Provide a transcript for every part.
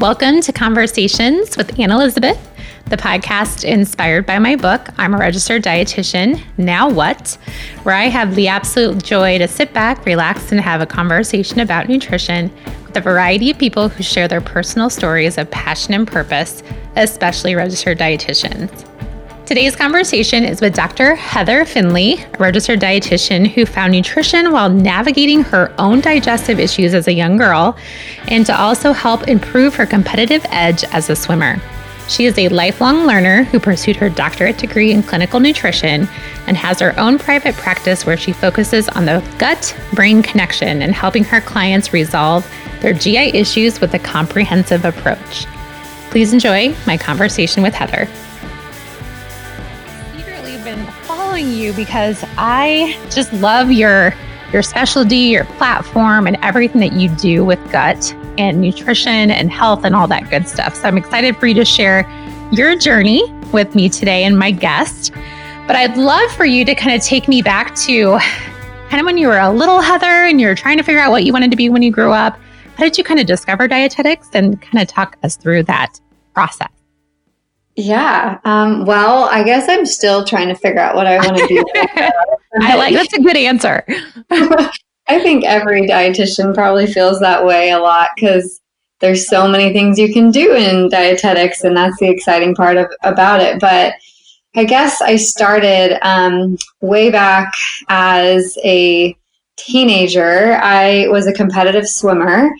Welcome to Conversations with Anne Elizabeth, the podcast inspired by my book, I'm a Registered Dietitian, Now What? where I have the absolute joy to sit back, relax, and have a conversation about nutrition with a variety of people who share their personal stories of passion and purpose, especially registered dietitians. Today's conversation is with Dr. Heather Finley, a registered dietitian who found nutrition while navigating her own digestive issues as a young girl and to also help improve her competitive edge as a swimmer. She is a lifelong learner who pursued her doctorate degree in clinical nutrition and has her own private practice where she focuses on the gut brain connection and helping her clients resolve their GI issues with a comprehensive approach. Please enjoy my conversation with Heather. Following you because I just love your your specialty, your platform, and everything that you do with gut and nutrition and health and all that good stuff. So I'm excited for you to share your journey with me today and my guest. But I'd love for you to kind of take me back to kind of when you were a little Heather and you're trying to figure out what you wanted to be when you grew up. How did you kind of discover dietetics and kind of talk us through that process? Yeah. Um, well, I guess I'm still trying to figure out what I want to do. I like that's a good answer. I think every dietitian probably feels that way a lot because there's so many things you can do in dietetics, and that's the exciting part of about it. But I guess I started um, way back as a teenager. I was a competitive swimmer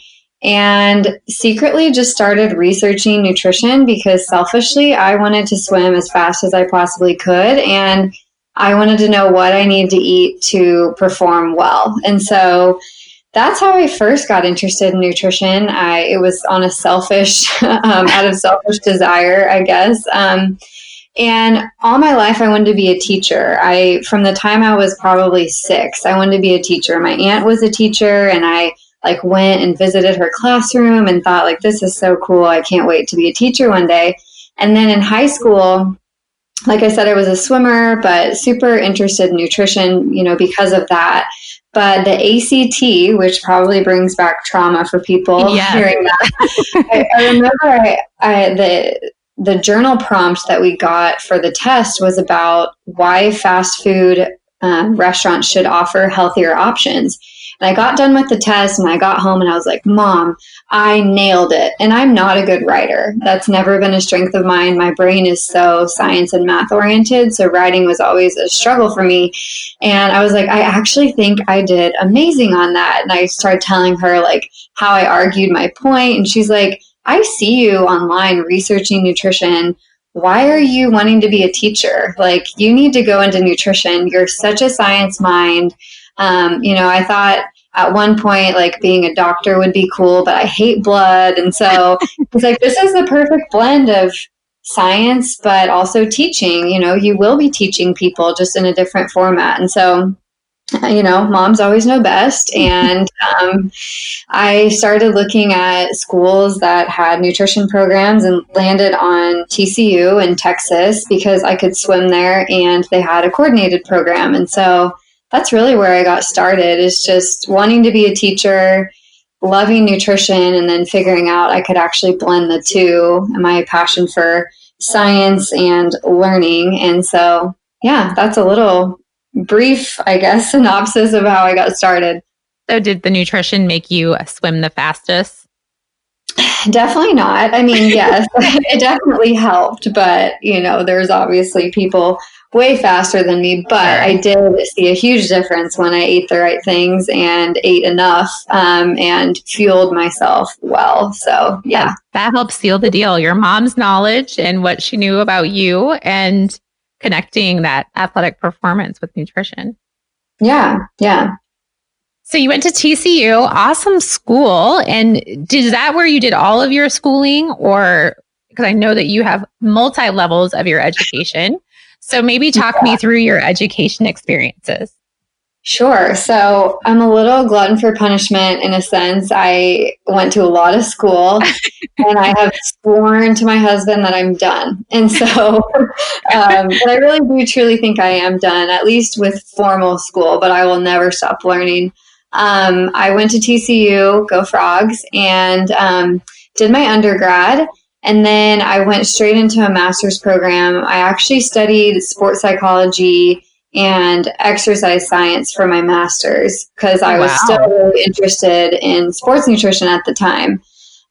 and secretly just started researching nutrition because selfishly I wanted to swim as fast as I possibly could and I wanted to know what I need to eat to perform well. And so that's how I first got interested in nutrition. I it was on a selfish, um, out of selfish desire, I guess. Um, and all my life, I wanted to be a teacher. I from the time I was probably six, I wanted to be a teacher. My aunt was a teacher, and I like went and visited her classroom and thought like this is so cool i can't wait to be a teacher one day and then in high school like i said i was a swimmer but super interested in nutrition you know because of that but the ACT, which probably brings back trauma for people yeah. hearing that, I, I, remember I, I, the the journal prompt that we got for the test was about why fast food um, restaurants should offer healthier options. And I got done with the test and I got home and I was like, Mom, I nailed it. And I'm not a good writer. That's never been a strength of mine. My brain is so science and math oriented. So writing was always a struggle for me. And I was like, I actually think I did amazing on that. And I started telling her like how I argued my point, And she's like, I see you online researching nutrition why are you wanting to be a teacher? Like, you need to go into nutrition. You're such a science mind. Um, you know, I thought at one point like being a doctor would be cool, but I hate blood. And so it's like, this is the perfect blend of science, but also teaching. You know, you will be teaching people just in a different format. And so, you know, moms always know best. And um, I started looking at schools that had nutrition programs and landed on TCU in Texas because I could swim there and they had a coordinated program. And so, that's really where I got started is just wanting to be a teacher, loving nutrition, and then figuring out I could actually blend the two and my passion for science and learning. And so, yeah, that's a little brief, I guess, synopsis of how I got started. So, did the nutrition make you swim the fastest? Definitely not. I mean, yes, it definitely helped, but you know, there's obviously people way faster than me, but I did see a huge difference when I ate the right things and ate enough um, and fueled myself well. So, yeah. That helps seal the deal. Your mom's knowledge and what she knew about you and connecting that athletic performance with nutrition. Yeah. Yeah. So you went to TCU, awesome school. And is that where you did all of your schooling or because I know that you have multi levels of your education. So maybe talk yeah. me through your education experiences. Sure. So I'm a little glutton for punishment in a sense. I went to a lot of school and I have sworn to my husband that I'm done. And so, um, but I really do truly think I am done, at least with formal school, but I will never stop learning. Um, I went to TCU, go frogs, and um, did my undergrad. And then I went straight into a master's program. I actually studied sports psychology and exercise science for my master's because I was wow. still really interested in sports nutrition at the time.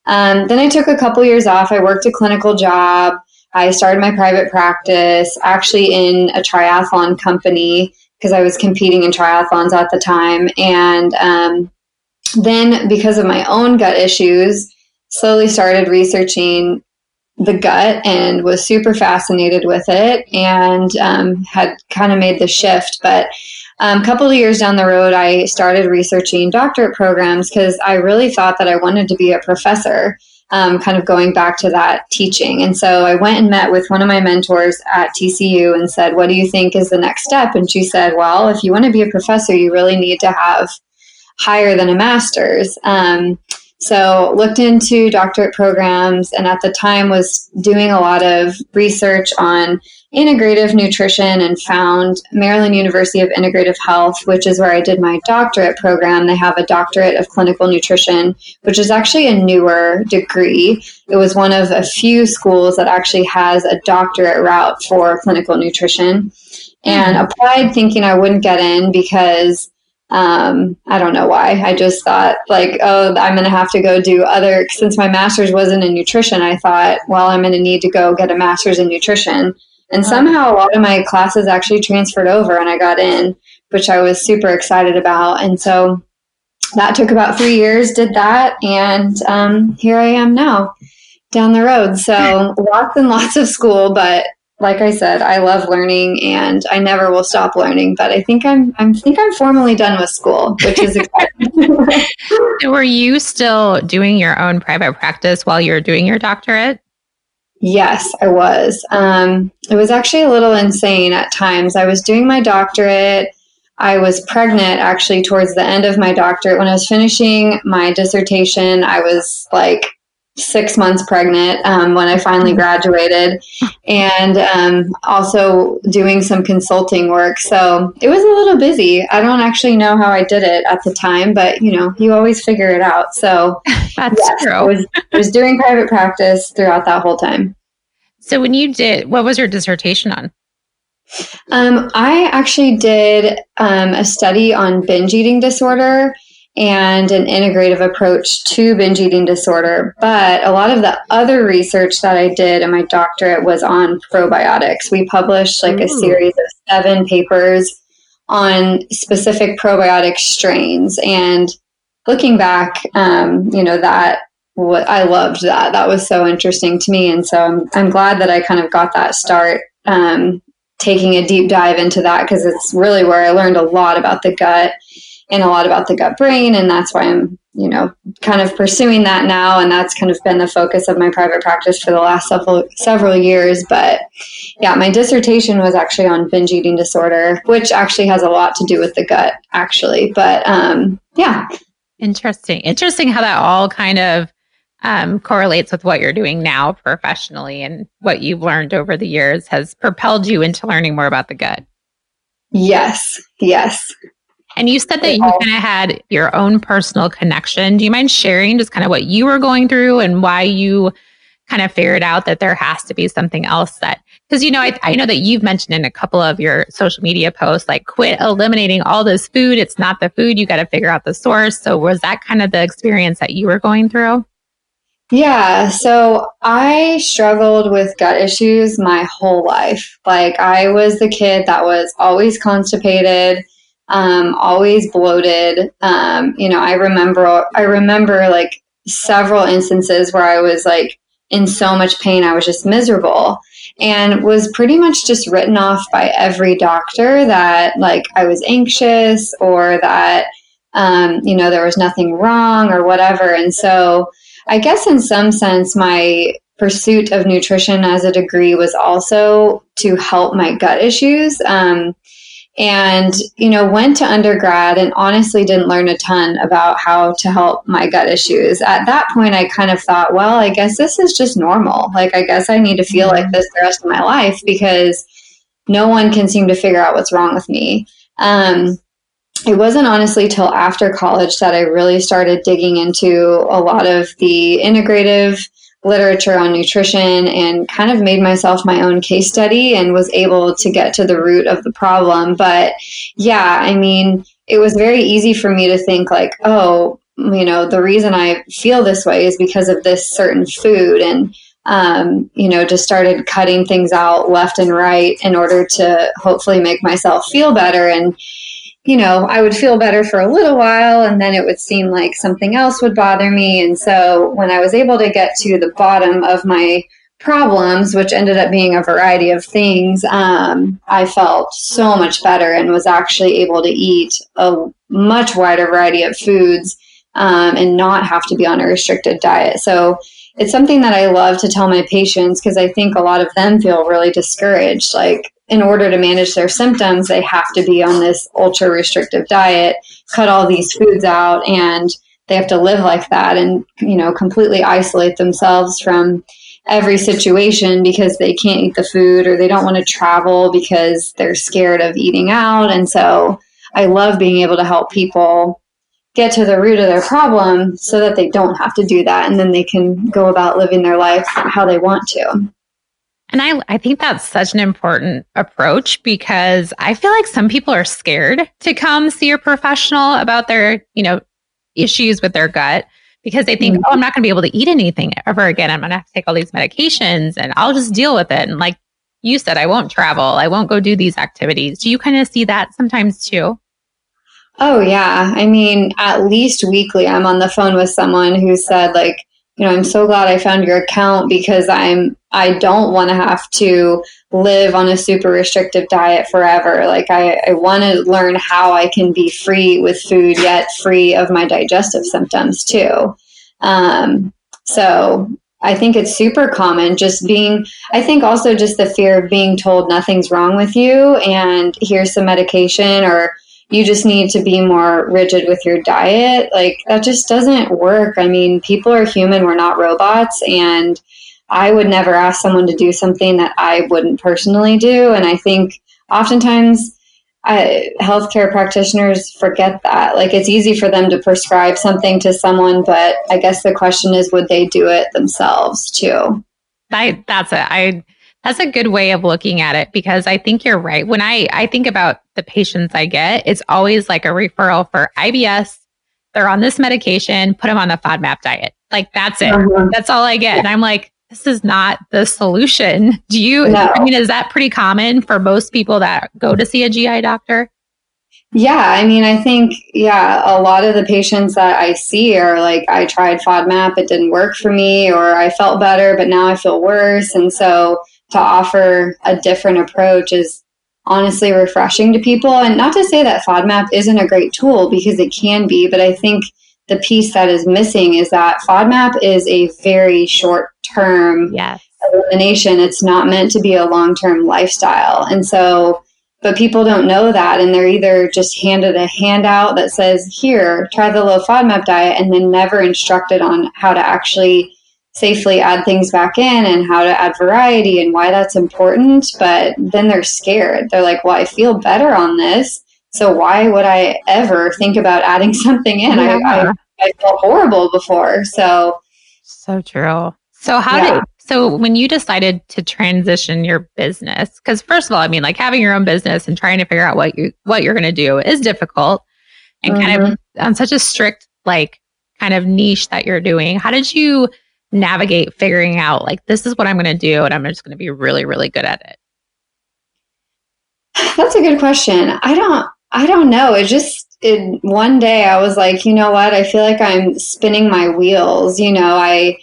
Um, then I took a couple years off. I worked a clinical job. I started my private practice actually in a triathlon company because I was competing in triathlons at the time. And um, then, because of my own gut issues, slowly started researching the gut and was super fascinated with it and um, had kind of made the shift. But um, a couple of years down the road, I started researching doctorate programs because I really thought that I wanted to be a professor, um, kind of going back to that teaching. And so I went and met with one of my mentors at TCU and said, What do you think is the next step? And she said, Well, if you want to be a professor, you really need to have higher than a master's. Um, so looked into doctorate programs and at the time was doing a lot of research on integrative nutrition and found Maryland University of Integrative Health, which is where I did my doctorate program. They have a doctorate of clinical nutrition, which is actually a newer degree. It was one of a few schools that actually has a doctorate route for clinical nutrition. And mm-hmm. applied thinking I wouldn't get in because um, I don't know why. I just thought like, oh, I'm going to have to go do other. Since my master's wasn't in nutrition, I thought, well, I'm going to need to go get a master's in nutrition. And somehow a lot of my classes actually transferred over, and I got in, which I was super excited about. And so that took about three years. Did that, and um, here I am now down the road. So lots and lots of school, but like I said, I love learning and I never will stop learning. But I think I'm I think I'm formally done with school, which is exciting. Were you still doing your own private practice while you're doing your doctorate? Yes, I was. Um, it was actually a little insane at times. I was doing my doctorate. I was pregnant actually towards the end of my doctorate. When I was finishing my dissertation, I was like six months pregnant um, when I finally mm-hmm. graduated, and um, also doing some consulting work. So it was a little busy. I don't actually know how I did it at the time, but you know, you always figure it out. So that's yes, true. I was, I was doing private practice throughout that whole time. So when you did, what was your dissertation on? Um, I actually did um, a study on binge eating disorder and an integrative approach to binge eating disorder. But a lot of the other research that I did in my doctorate was on probiotics. We published like Ooh. a series of seven papers on specific probiotic strains. And looking back, um, you know, that what I loved that. That was so interesting to me. And so I'm, I'm glad that I kind of got that start um, taking a deep dive into that because it's really where I learned a lot about the gut and a lot about the gut brain. And that's why I'm, you know, kind of pursuing that now. And that's kind of been the focus of my private practice for the last several, several years. But yeah, my dissertation was actually on binge eating disorder, which actually has a lot to do with the gut, actually. But um, yeah. Interesting. Interesting how that all kind of um, correlates with what you're doing now professionally and what you've learned over the years has propelled you into learning more about the gut. Yes, yes. And you said that you kind of had your own personal connection. Do you mind sharing just kind of what you were going through and why you kind of figured out that there has to be something else that, because, you know, I, I know that you've mentioned in a couple of your social media posts, like quit eliminating all this food. It's not the food. You got to figure out the source. So was that kind of the experience that you were going through? Yeah, so I struggled with gut issues my whole life. Like, I was the kid that was always constipated um, always bloated. Um, you know, I remember, I remember like several instances where I was like in so much pain, I was just miserable and was pretty much just written off by every doctor that like I was anxious or that, um, you know, there was nothing wrong or whatever. And so I guess in some sense, my pursuit of nutrition as a degree was also to help my gut issues. Um, and you know went to undergrad and honestly didn't learn a ton about how to help my gut issues. At that point i kind of thought well i guess this is just normal. Like i guess i need to feel like this the rest of my life because no one can seem to figure out what's wrong with me. Um, it wasn't honestly till after college that I really started digging into a lot of the integrative literature on nutrition and kind of made myself my own case study and was able to get to the root of the problem. But yeah, I mean, it was very easy for me to think, like, oh, you know, the reason I feel this way is because of this certain food. And, um, you know, just started cutting things out left and right in order to hopefully make myself feel better. And, you know, I would feel better for a little while and then it would seem like something else would bother me. And so when I was able to get to the bottom of my problems, which ended up being a variety of things, um, I felt so much better and was actually able to eat a much wider variety of foods um, and not have to be on a restricted diet. So it's something that I love to tell my patients because I think a lot of them feel really discouraged. Like, in order to manage their symptoms, they have to be on this ultra restrictive diet, cut all these foods out, and they have to live like that and, you know, completely isolate themselves from every situation because they can't eat the food or they don't want to travel because they're scared of eating out. And so I love being able to help people get to the root of their problem so that they don't have to do that and then they can go about living their life how they want to. And I, I think that's such an important approach because I feel like some people are scared to come see a professional about their, you know, issues with their gut because they think, mm-hmm. oh, I'm not going to be able to eat anything ever again. I'm going to have to take all these medications and I'll just deal with it. And like you said, I won't travel. I won't go do these activities. Do you kind of see that sometimes too? Oh, yeah. I mean, at least weekly, I'm on the phone with someone who said, like, you know, I'm so glad I found your account because I'm I don't want to have to live on a super restrictive diet forever. Like I, I want to learn how I can be free with food yet free of my digestive symptoms too. Um, so I think it's super common just being, I think also just the fear of being told nothing's wrong with you and here's some medication or you just need to be more rigid with your diet. Like that just doesn't work. I mean, people are human, we're not robots. And I would never ask someone to do something that I wouldn't personally do. And I think oftentimes I, healthcare practitioners forget that. Like it's easy for them to prescribe something to someone, but I guess the question is, would they do it themselves too? I, that's it. I, that's a good way of looking at it because I think you're right. When I, I think about the patients I get, it's always like a referral for IBS. They're on this medication, put them on the FODMAP diet. Like that's it. Uh-huh. That's all I get. Yeah. And I'm like, this is not the solution. Do you, no. I mean, is that pretty common for most people that go to see a GI doctor? Yeah, I mean, I think, yeah, a lot of the patients that I see are like, I tried FODMAP, it didn't work for me, or I felt better, but now I feel worse. And so to offer a different approach is honestly refreshing to people. And not to say that FODMAP isn't a great tool because it can be, but I think the piece that is missing is that FODMAP is a very short term yes. elimination. It's not meant to be a long term lifestyle. And so, but people don't know that. And they're either just handed a handout that says, here, try the low FODMAP diet, and then never instructed on how to actually safely add things back in and how to add variety and why that's important. But then they're scared. They're like, well, I feel better on this. So why would I ever think about adding something in? Yeah. I, I, I felt horrible before. So, so true. So how yeah. did so when you decided to transition your business because first of all i mean like having your own business and trying to figure out what you what you're going to do is difficult and mm-hmm. kind of mm-hmm. on such a strict like kind of niche that you're doing how did you navigate figuring out like this is what i'm going to do and i'm just going to be really really good at it? That's a good question. I don't i don't know. It just it one day i was like you know what? I feel like i'm spinning my wheels. You know i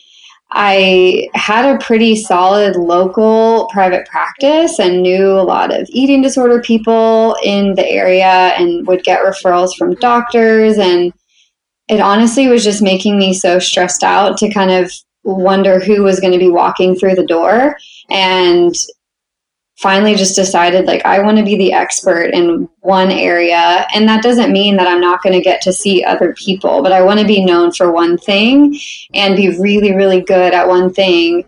I had a pretty solid local private practice and knew a lot of eating disorder people in the area and would get referrals from doctors. And it honestly was just making me so stressed out to kind of wonder who was going to be walking through the door. And finally just decided like I want to be the expert in one area and that doesn't mean that I'm not going to get to see other people but I want to be known for one thing and be really really good at one thing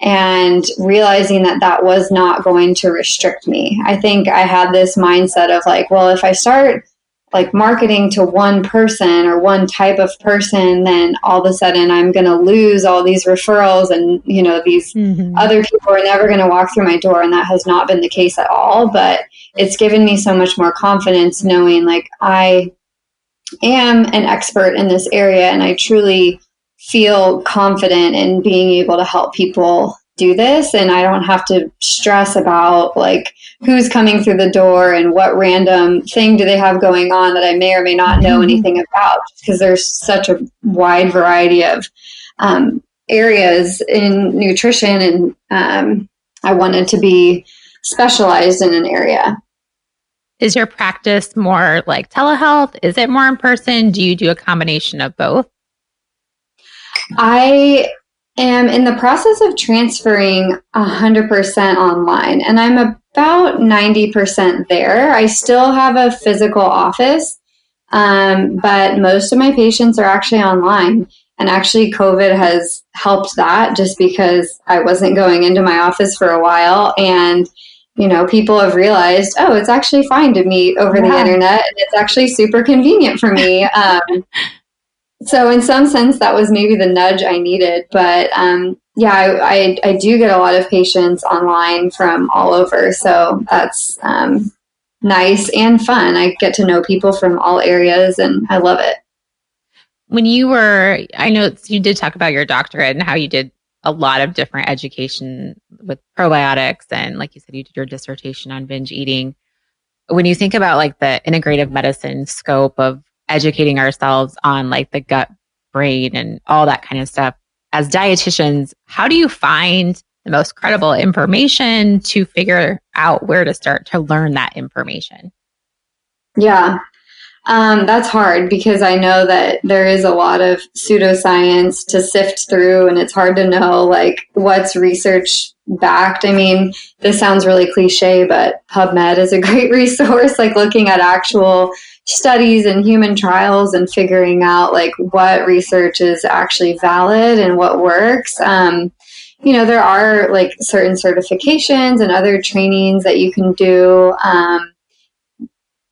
and realizing that that was not going to restrict me. I think I had this mindset of like well if I start like marketing to one person or one type of person, then all of a sudden I'm going to lose all these referrals and, you know, these mm-hmm. other people are never going to walk through my door. And that has not been the case at all. But it's given me so much more confidence knowing like I am an expert in this area and I truly feel confident in being able to help people do this and I don't have to stress about like who's coming through the door and what random thing do they have going on that I may or may not know mm-hmm. anything about because there's such a wide variety of um, areas in nutrition and um, I wanted to be specialized in an area. Is your practice more like telehealth? Is it more in person? Do you do a combination of both? I am in the process of transferring 100% online, and I'm about 90% there. I still have a physical office, um, but most of my patients are actually online. And actually, COVID has helped that just because I wasn't going into my office for a while. And, you know, people have realized, oh, it's actually fine to meet over yeah. the internet. And it's actually super convenient for me. Um, so in some sense that was maybe the nudge i needed but um, yeah I, I, I, do get a lot of patients online from all over so that's um, nice and fun. I get to know people from all areas and i love it. When you were i know you did talk about your doctorate and how you did a lot of different education with probiotics and like you said you did your dissertation on binge eating. When you think about like the integrative medicine scope of educating ourselves on like the gut brain and all that kind of stuff. As dietitians, how do you find the most credible information to figure out where to start to learn that information? Yeah, um, that's hard because I know that there is a lot of pseudoscience to sift through, and it's hard to know like what's research backed. I mean, this sounds really cliche, but PubMed is a great resource, like looking at actual studies and human trials and figuring out like what research is actually valid and what works. Um, you know, there are like certain certifications and other trainings that you can do um,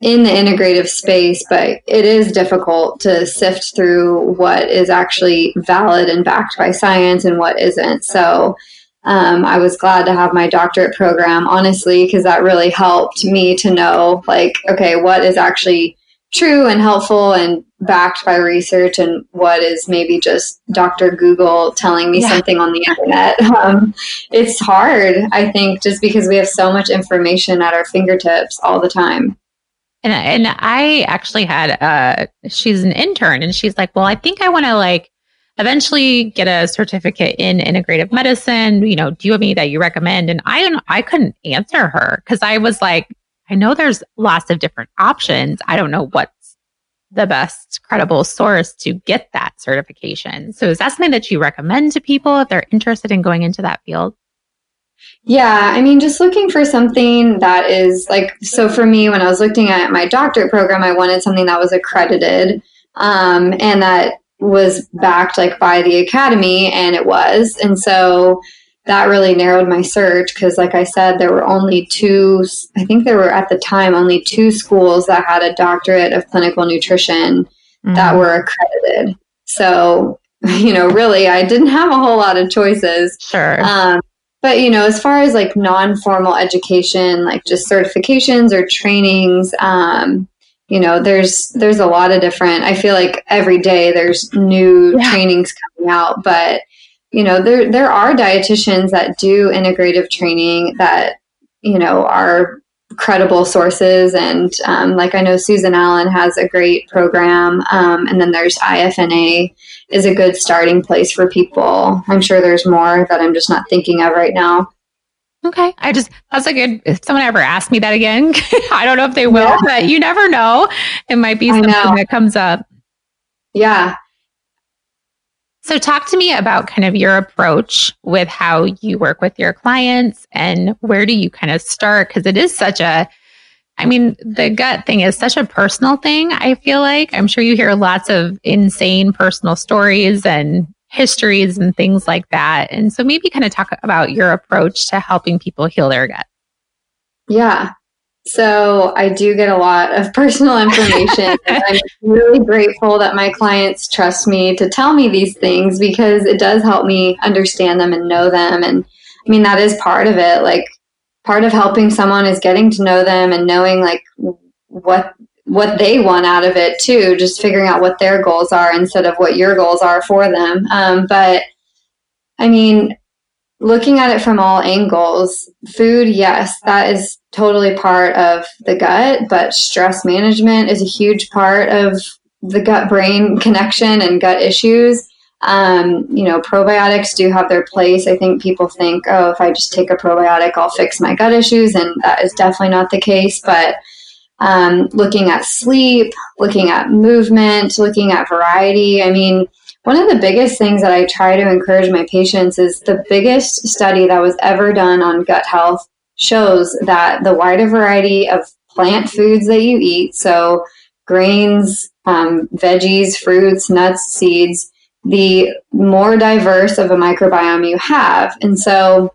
in the integrative space, but it is difficult to sift through what is actually valid and backed by science and what isn't. So, um, I was glad to have my doctorate program, honestly, because that really helped me to know, like, okay, what is actually true and helpful and backed by research and what is maybe just Dr. Google telling me yeah. something on the internet. Um, it's hard, I think, just because we have so much information at our fingertips all the time. And, and I actually had, uh, she's an intern and she's like, well, I think I want to like eventually get a certificate in integrative medicine. You know, do you have any that you recommend? And I, I couldn't answer her because I was like, I know there's lots of different options. I don't know what's the best credible source to get that certification. So is that something that you recommend to people if they're interested in going into that field? Yeah, I mean, just looking for something that is like, so for me, when I was looking at my doctorate program, I wanted something that was accredited um, and that was backed like by the academy, and it was. And so that really narrowed my search because like i said there were only two i think there were at the time only two schools that had a doctorate of clinical nutrition mm-hmm. that were accredited so you know really i didn't have a whole lot of choices sure um, but you know as far as like non-formal education like just certifications or trainings um, you know there's there's a lot of different i feel like every day there's new yeah. trainings coming out but you know there there are dietitians that do integrative training that you know are credible sources. And um, like i know susan allen has a great program um, and then there's ifna is a good starting place for people. I'm sure there's more that i'm just not thinking of right now okay i just that's a good if someone ever asked me that again i don't know if they will yeah. but you never know it might be something that comes up yeah so, talk to me about kind of your approach with how you work with your clients and where do you kind of start? Because it is such a, I mean, the gut thing is such a personal thing, I feel like. I'm sure you hear lots of insane personal stories and histories and things like that. And so, maybe kind of talk about your approach to helping people heal their gut. Yeah. So I do get a lot of personal information. I'm really grateful that my clients trust me to tell me these things because it does help me understand them and know them. And I mean, that is part of it. Like, part of helping someone is getting to know them and knowing like what what they want out of it too just figuring out what their goals are instead of what your goals are for them. Um, but i mean looking at it from all angles food yes that is totally part of the gut but stress management is a huge part of the gut brain connection and gut issues. Um, you know probiotics do have their place. I think people think oh if i just take a probiotic i'll fix my gut issues and that is definitely not the case but um, looking at sleep, looking at movement, looking at variety. I mean, one of the biggest things that I try to encourage my patients is the biggest study that was ever done on gut health shows that the wider variety of plant foods that you eat, so grains, um, veggies, fruits, nuts, seeds, the more diverse of a microbiome you have. And so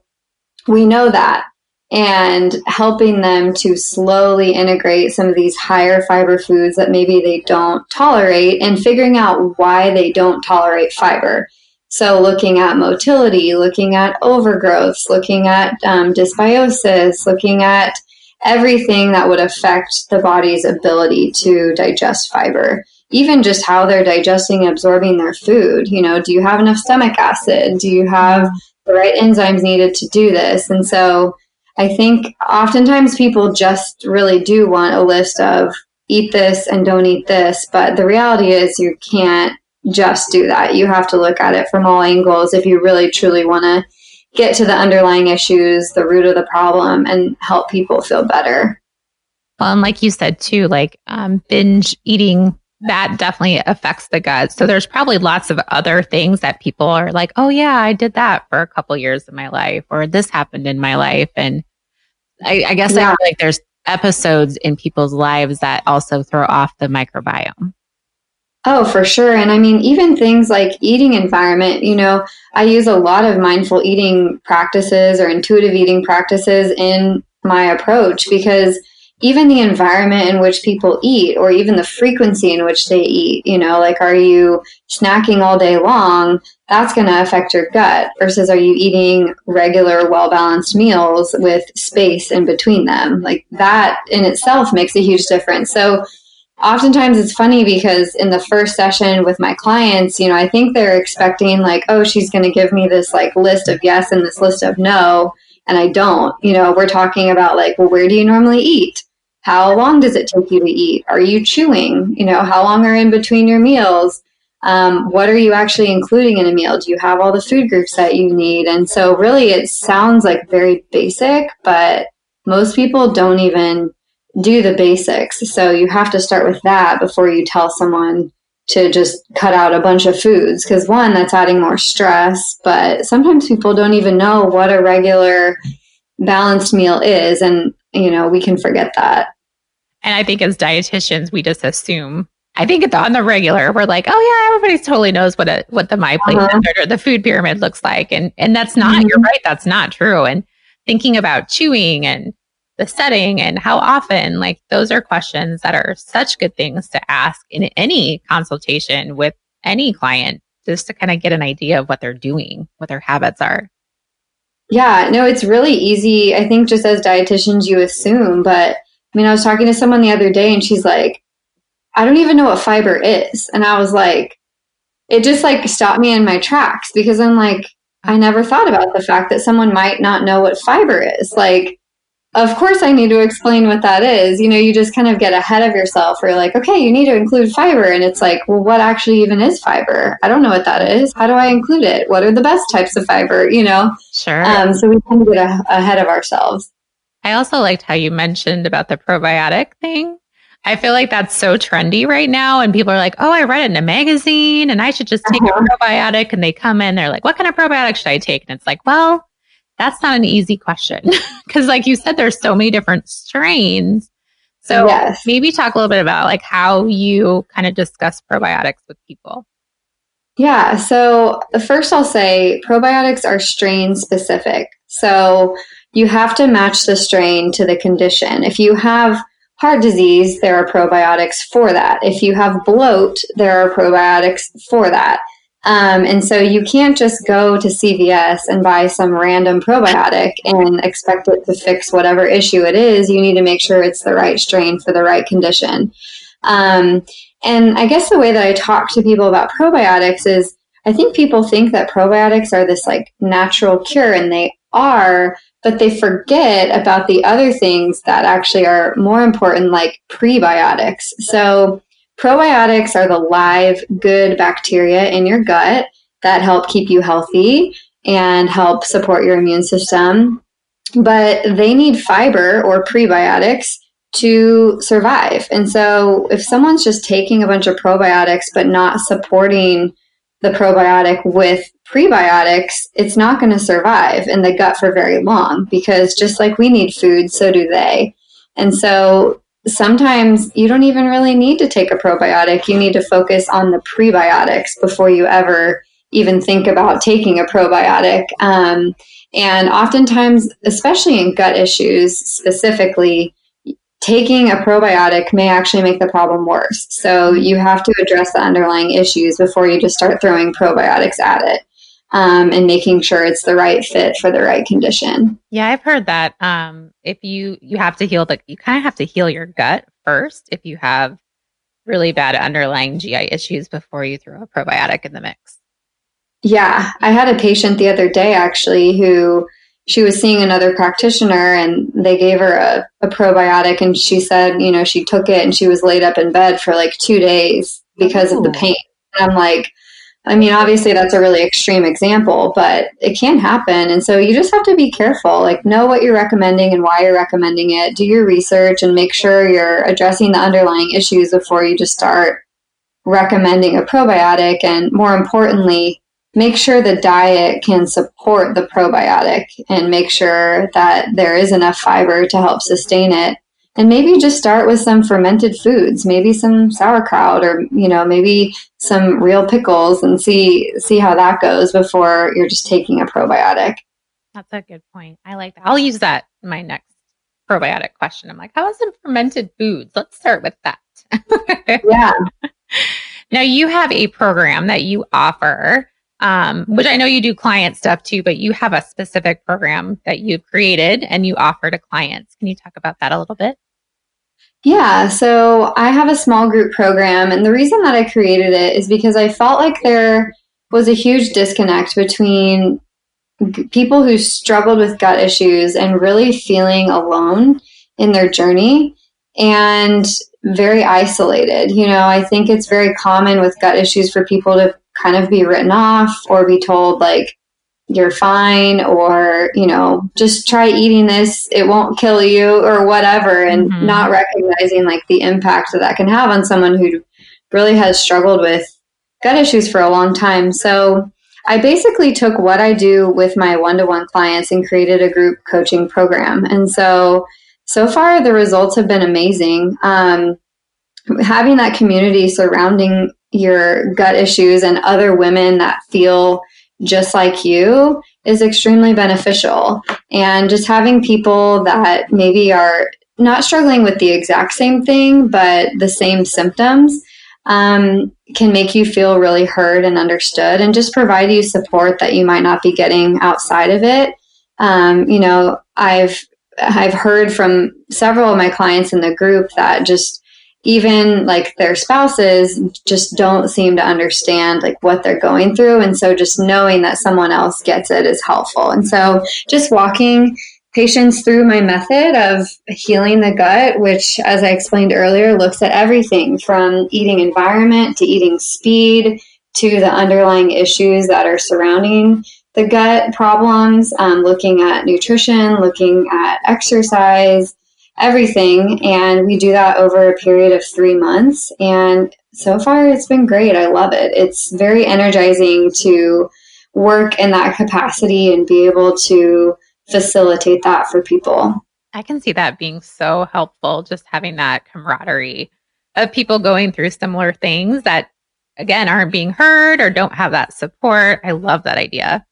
we know that and helping them to slowly integrate some of these higher fiber foods that maybe they don't tolerate and figuring out why they don't tolerate fiber. So, looking at motility, looking at overgrowths, looking at um, dysbiosis, looking at everything that would affect the body's ability to digest fiber. Even just how they're digesting and absorbing their food. You know, do you have enough stomach acid? Do you have the right enzymes needed to do this? And so, I think oftentimes people just really do want a list of eat this and don't eat this, but the reality is you can't just do that. You have to look at it from all angles if you really truly want to get to the underlying issues, the root of the problem, and help people feel better. Well, and like you said too, like um, binge eating that definitely affects the gut. So there's probably lots of other things that people are like, oh yeah, I did that for a couple years of my life, or this happened in my life. And I, I guess yeah. I feel like there's episodes in people's lives that also throw off the microbiome. Oh, for sure. And I mean, even things like eating environment, you know, I use a lot of mindful eating practices or intuitive eating practices in my approach because even the environment in which people eat or even the frequency in which they eat you know like are you snacking all day long that's going to affect your gut versus are you eating regular well balanced meals with space in between them like that in itself makes a huge difference so oftentimes it's funny because in the first session with my clients you know i think they're expecting like oh she's going to give me this like list of yes and this list of no and I don't. You know, we're talking about like, well, where do you normally eat? How long does it take you to eat? Are you chewing? You know, how long are in between your meals? Um, what are you actually including in a meal? Do you have all the food groups that you need? And so, really, it sounds like very basic, but most people don't even do the basics. So, you have to start with that before you tell someone to just cut out a bunch of foods. Because, one, that's adding more stress, but sometimes people don't even know what a regular balanced meal is. And you know, we can forget that. And I think as dietitians, we just assume. I think on the regular, we're like, oh yeah, everybody totally knows what a what the MyPlate uh-huh. or the food pyramid looks like, and and that's not. Mm-hmm. You're right, that's not true. And thinking about chewing and the setting and how often, like those are questions that are such good things to ask in any consultation with any client, just to kind of get an idea of what they're doing, what their habits are. Yeah, no, it's really easy. I think just as dietitians, you assume, but I mean, I was talking to someone the other day and she's like, I don't even know what fiber is. And I was like, it just like stopped me in my tracks because I'm like, I never thought about the fact that someone might not know what fiber is. Like, of course I need to explain what that is. You know, you just kind of get ahead of yourself where you're like, okay, you need to include fiber. And it's like, well, what actually even is fiber? I don't know what that is. How do I include it? What are the best types of fiber? You know? Sure. Um, so we kind of get a- ahead of ourselves. I also liked how you mentioned about the probiotic thing. I feel like that's so trendy right now. And people are like, oh, I read it in a magazine and I should just take uh-huh. a probiotic. And they come in, they're like, what kind of probiotic should I take? And it's like, well, that's not an easy question because like you said there's so many different strains so yes. maybe talk a little bit about like how you kind of discuss probiotics with people yeah so first i'll say probiotics are strain specific so you have to match the strain to the condition. If you have heart disease, there are probiotics for that. If you have bloat, there are probiotics for that. Um, and so you can't just go to CVS and buy some random probiotic and expect it to fix whatever issue it is. You need to make sure it's the right strain for the right condition. Um, and I guess the way that I talk to people about probiotics is I think people think that probiotics are this like natural cure, and they are, but they forget about the other things that actually are more important, like prebiotics. So, probiotics are the live, good bacteria in your gut that help keep you healthy and help support your immune system. But they need fiber or prebiotics to survive. And so, if someone's just taking a bunch of probiotics but not supporting the probiotic with prebiotics, it's not going to survive in the gut for very long because just like we need food, so do they. And so sometimes you don't even really need to take a probiotic. You need to focus on the prebiotics before you ever even think about taking a probiotic. Um, and oftentimes, especially in gut issues specifically, taking a probiotic may actually make the problem worse. So you have to address the underlying issues before you just start throwing probiotics at it. Um, and making sure it's the right fit for the right condition. Yeah, I've heard that. Um, if you you have to heal the, you kind of have to heal your gut first if you have really bad underlying GI issues before you throw a probiotic in the mix. Yeah, I had a patient the other day actually who she was seeing another practitioner and they gave her a, a probiotic and she said, you know, she took it and she was laid up in bed for like two days because Ooh. of the pain. And I'm like, I mean, obviously that's a really extreme example, but it can happen. And so you just have to be careful. Like, know what you're recommending and why you're recommending it. Do your research and make sure you're addressing the underlying issues before you just start recommending a probiotic. And more importantly, make sure the diet can support the probiotic and make sure that there is enough fiber to help sustain it and maybe just start with some fermented foods maybe some sauerkraut or you know maybe some real pickles and see see how that goes before you're just taking a probiotic. That's a good point. I like that. I'll use that in my next probiotic question. I'm like how is some fermented foods? Let's start with that. Yeah. Now you have a program that you offer um, which I know you do client stuff too, but you have a specific program that you've created and you offer to clients. Can you talk about that a little bit? Yeah, so I have a small group program, and the reason that I created it is because I felt like there was a huge disconnect between people who struggled with gut issues and really feeling alone in their journey and very isolated. You know, I think it's very common with gut issues for people to kind of be written off or be told like you're fine or you know just try eating this. It won't kill you or whatever and mm-hmm. not recognizing like the impact that that can have on someone who really has struggled with gut issues for a long time. So i basically took what i do with my one-to-one clients and created a group coaching program. And so so far the results have been amazing. Um, having that community surrounding your gut issues and other women that feel just like you is extremely beneficial. And just having people that maybe are not struggling with the exact same thing, but the same symptoms um, can make you feel really heard and understood and just provide you support that you might not be getting outside of it. Um, you know, I've I've heard from several of my clients in the group that just even like their spouses just don't seem to understand like what they're going through. And so just knowing that someone else gets it is helpful. And so just walking patients through my method of healing the gut which as i explained earlier looks at everything from eating environment to eating speed to the underlying issues that are surrounding the gut problems um, looking at nutrition looking at exercise everything. And we do that over a period of three months. And so far, it's been great. I love it. It's very energizing to work in that capacity and be able to facilitate that for people. I can see that being so helpful, just having that camaraderie of people going through similar things that, again, aren't being heard or don't have that support. I love that idea.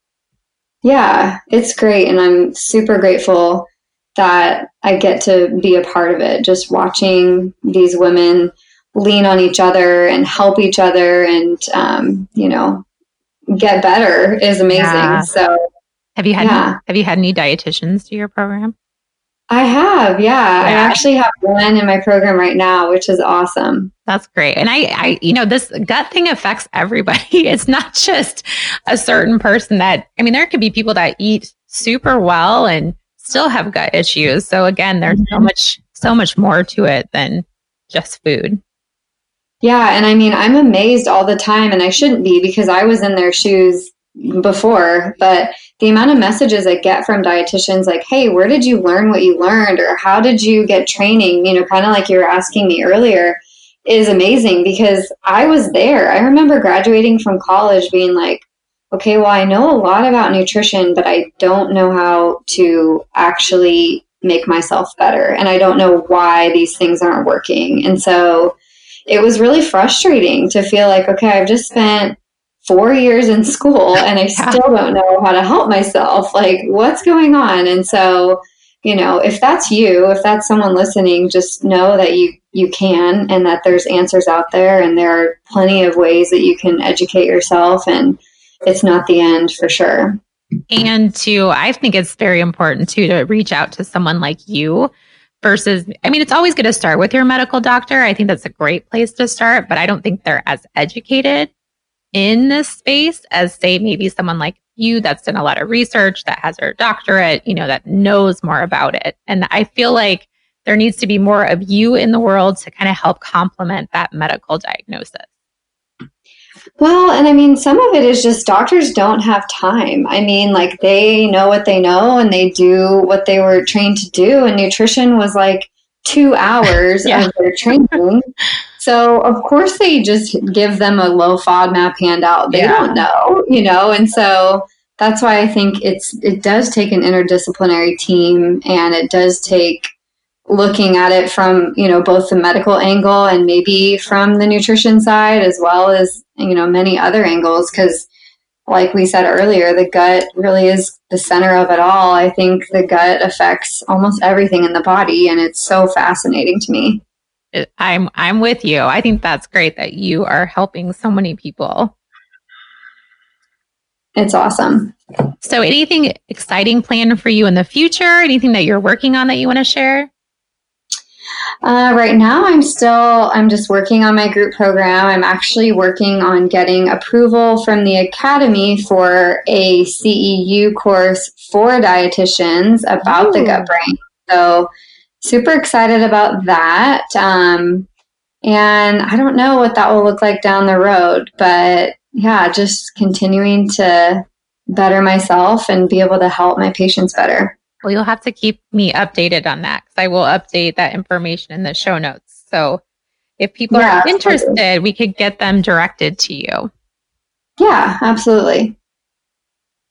Yeah, it's great. And I'm super grateful that I get to be a part of it. Just watching these women lean on each other and help each other and, um, you know, get better is amazing. Yeah. So, have you had yeah. have you had any dietitians to your program? I have, yeah. yeah. I actually have one in my program right now, which is awesome. That's great. And I, I, you know, this gut thing affects everybody. It's not just a certain person that, I mean, there could be people that eat super well and still have gut issues. So again, there's mm-hmm. so much, so much more to it than just food. Yeah. And I mean, I'm amazed all the time, and I shouldn't be because I was in their shoes before, but the amount of messages I get from dietitians like, hey, where did you learn what you learned? Or how did you get training? You know, kind of like you were asking me earlier, is amazing because I was there. I remember graduating from college being like, okay, well, I know a lot about nutrition, but I don't know how to actually make myself better. And I don't know why these things aren't working. And so it was really frustrating to feel like, okay, I've just spent four years in school and I still don't know how to help myself. Like, what's going on? And so, you know, if that's you, if that's someone listening, just know that you you can and that there's answers out there and there are plenty of ways that you can educate yourself and it's not the end for sure. And to I think it's very important too to reach out to someone like you versus I mean it's always good to start with your medical doctor. I think that's a great place to start, but I don't think they're as educated in this space as say maybe someone like you that's done a lot of research that has her doctorate you know that knows more about it and i feel like there needs to be more of you in the world to kind of help complement that medical diagnosis well, and I mean, some of it is just doctors don't have time. I mean, like they know what they know and they do what they were trained to do. And nutrition was like two hours yeah. of their training. So of course they just give them a low FODMAP handout. They yeah. don't know, you know, and so that's why I think it's it does take an interdisciplinary team and it does take looking at it from, you know, both the medical angle and maybe from the nutrition side as well as, you know, many other angles because like we said earlier, the gut really is the center of it all. I think the gut affects almost everything in the body and it's so fascinating to me. I'm I'm with you. I think that's great that you are helping so many people. It's awesome. So anything exciting planned for you in the future? Anything that you're working on that you want to share? Uh, right now, I'm still I'm just working on my group program. I'm actually working on getting approval from the academy for a CEU course for dietitians about Ooh. the gut brain. So super excited about that. Um, and I don't know what that will look like down the road, but yeah, just continuing to better myself and be able to help my patients better. Well, you'll have to keep me updated on that because I will update that information in the show notes. So if people yeah, are interested, absolutely. we could get them directed to you. Yeah, absolutely.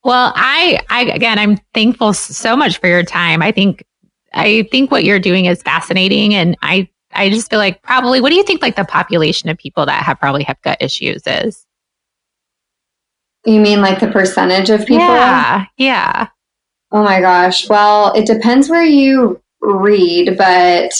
Well, I, I again, I'm thankful so much for your time. I think I think what you're doing is fascinating. And I, I just feel like probably, what do you think like the population of people that have probably have gut issues is? You mean like the percentage of people? Yeah. Yeah. Oh my gosh. Well, it depends where you read, but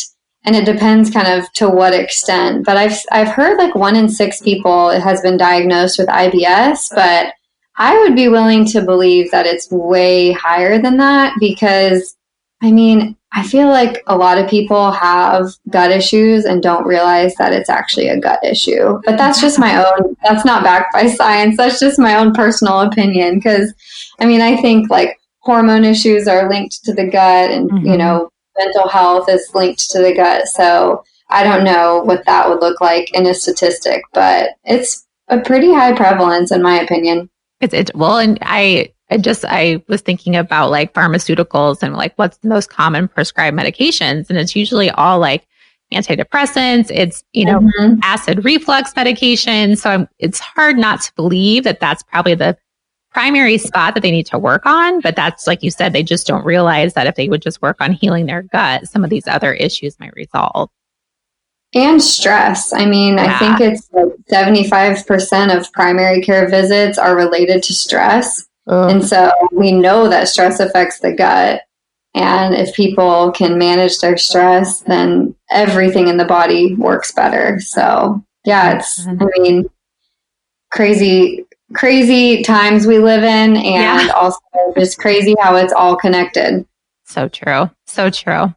and it depends kind of to what extent. But I've I've heard like one in six people has been diagnosed with IBS, but I would be willing to believe that it's way higher than that because I mean, I feel like a lot of people have gut issues and don't realize that it's actually a gut issue. But that's just my own, that's not backed by science. That's just my own personal opinion. Because, I mean, I think like hormone issues are linked to the gut and, mm-hmm. you know, mental health is linked to the gut. So I don't know what that would look like in a statistic, but it's a pretty high prevalence, in my opinion. It's it well, and I I just I was thinking about like pharmaceuticals and like what's the most common prescribed medications, and it's usually all like antidepressants. It's you know mm-hmm. acid reflux medication. So I'm, it's hard not to believe that that's probably the primary spot that they need to work on. But that's like you said, they just don't realize that if they would just work on healing their gut, some of these other issues might resolve. And stress. I mean, yeah. I think it's like 75% of primary care visits are related to stress. Oh. And so we know that stress affects the gut. And if people can manage their stress, then everything in the body works better. So, yeah, it's, I mean, crazy, crazy times we live in, and yeah. also just crazy how it's all connected. So true. So true.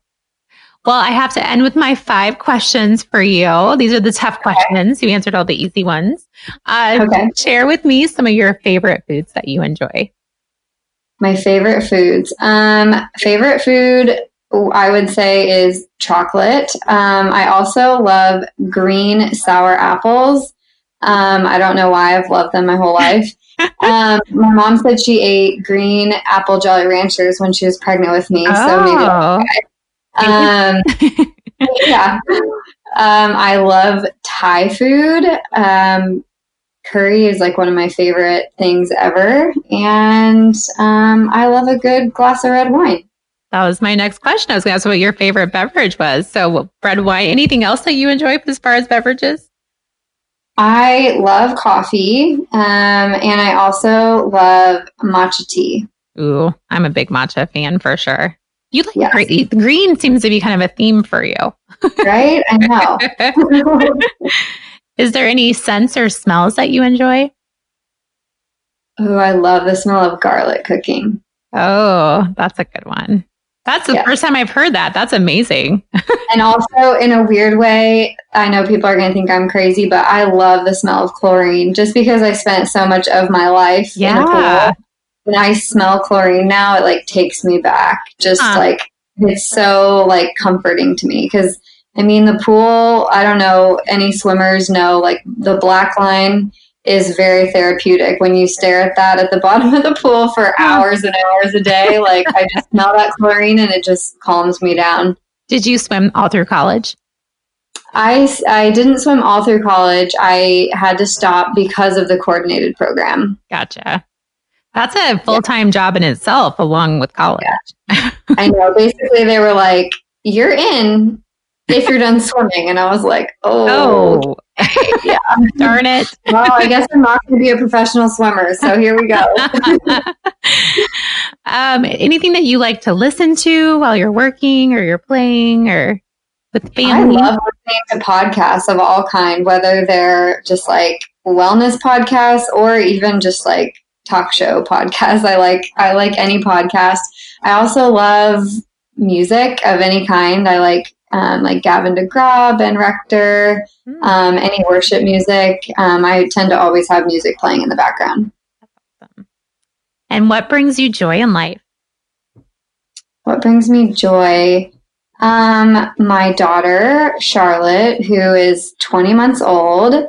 Well, I have to end with my five questions for you. These are the tough questions. You answered all the easy ones. Uh, okay. Share with me some of your favorite foods that you enjoy. My favorite foods. Um, favorite food, I would say, is chocolate. Um, I also love green sour apples. Um, I don't know why I've loved them my whole life. um, my mom said she ate green apple Jolly Ranchers when she was pregnant with me. Oh. So maybe oh. Um, yeah. Um, I love Thai food. Um, curry is like one of my favorite things ever. And um, I love a good glass of red wine. That was my next question. I was going to ask what your favorite beverage was. So, red wine. Anything else that you enjoy as far as beverages? I love coffee, um, and I also love matcha tea. Ooh, I'm a big matcha fan for sure. You like yes. green. Green seems to be kind of a theme for you. right? I know. Is there any scents or smells that you enjoy? Oh, I love the smell of garlic cooking. Oh, that's a good one. That's the yeah. first time I've heard that. That's amazing. and also, in a weird way, I know people are going to think I'm crazy, but I love the smell of chlorine just because I spent so much of my life yeah in the pool. when I smell chlorine now, it like takes me back. Just huh. like it's so like comforting to me because I mean the pool. I don't know any swimmers know like the black line is very therapeutic when you stare at that at the bottom of the pool for hours and hours a day. Like I just smell that chlorine and it just calms me down. Did you swim all through college? I, I didn't swim all through college. I had to stop because of the coordinated program. Gotcha. That's a full time yeah. job in itself, along with college. Yeah. I know. Basically, they were like, "You're in if you're done swimming," and I was like, "Oh, oh. yeah, darn it." well, I guess I'm not going to be a professional swimmer, so here we go. um, anything that you like to listen to while you're working or you're playing or with family? I love listening to podcasts of all kind, whether they're just like wellness podcasts or even just like talk show podcasts. I like I like any podcast. I also love music of any kind. I like um, like Gavin DeGraw, Ben Rector, mm. um, any worship music. Um, I tend to always have music playing in the background. Awesome. And what brings you joy in life? What brings me joy? Um, my daughter, Charlotte, who is 20 months old,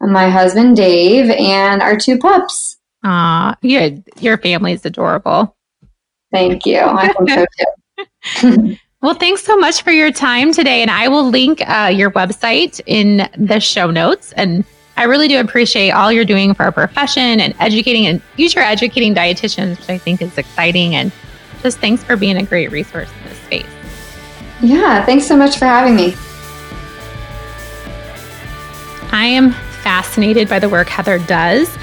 my husband, Dave, and our two pups. Ah, yeah, your family is adorable. Thank you. I think so too. well, thanks so much for your time today. And I will link uh, your website in the show notes. And I really do appreciate all you're doing for our profession and educating and future educating dietitians, which I think is exciting. And just thanks for being a great resource in this space. Yeah, thanks so much for having me. I am fascinated by the work Heather does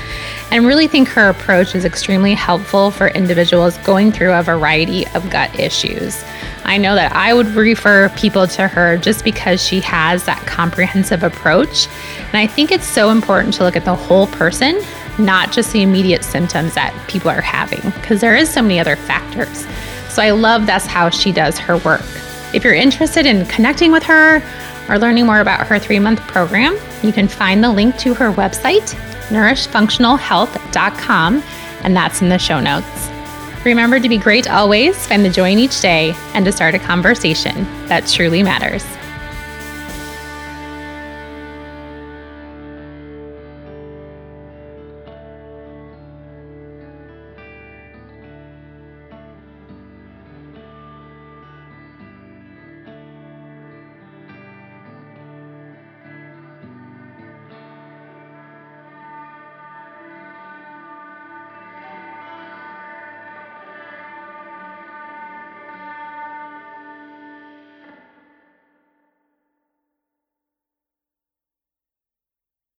and really think her approach is extremely helpful for individuals going through a variety of gut issues. I know that I would refer people to her just because she has that comprehensive approach. And I think it's so important to look at the whole person, not just the immediate symptoms that people are having, because there is so many other factors. So I love that's how she does her work. If you're interested in connecting with her or learning more about her three month program, you can find the link to her website nourishfunctionalhealth.com, and that's in the show notes. Remember to be great always, find the joy in each day, and to start a conversation that truly matters.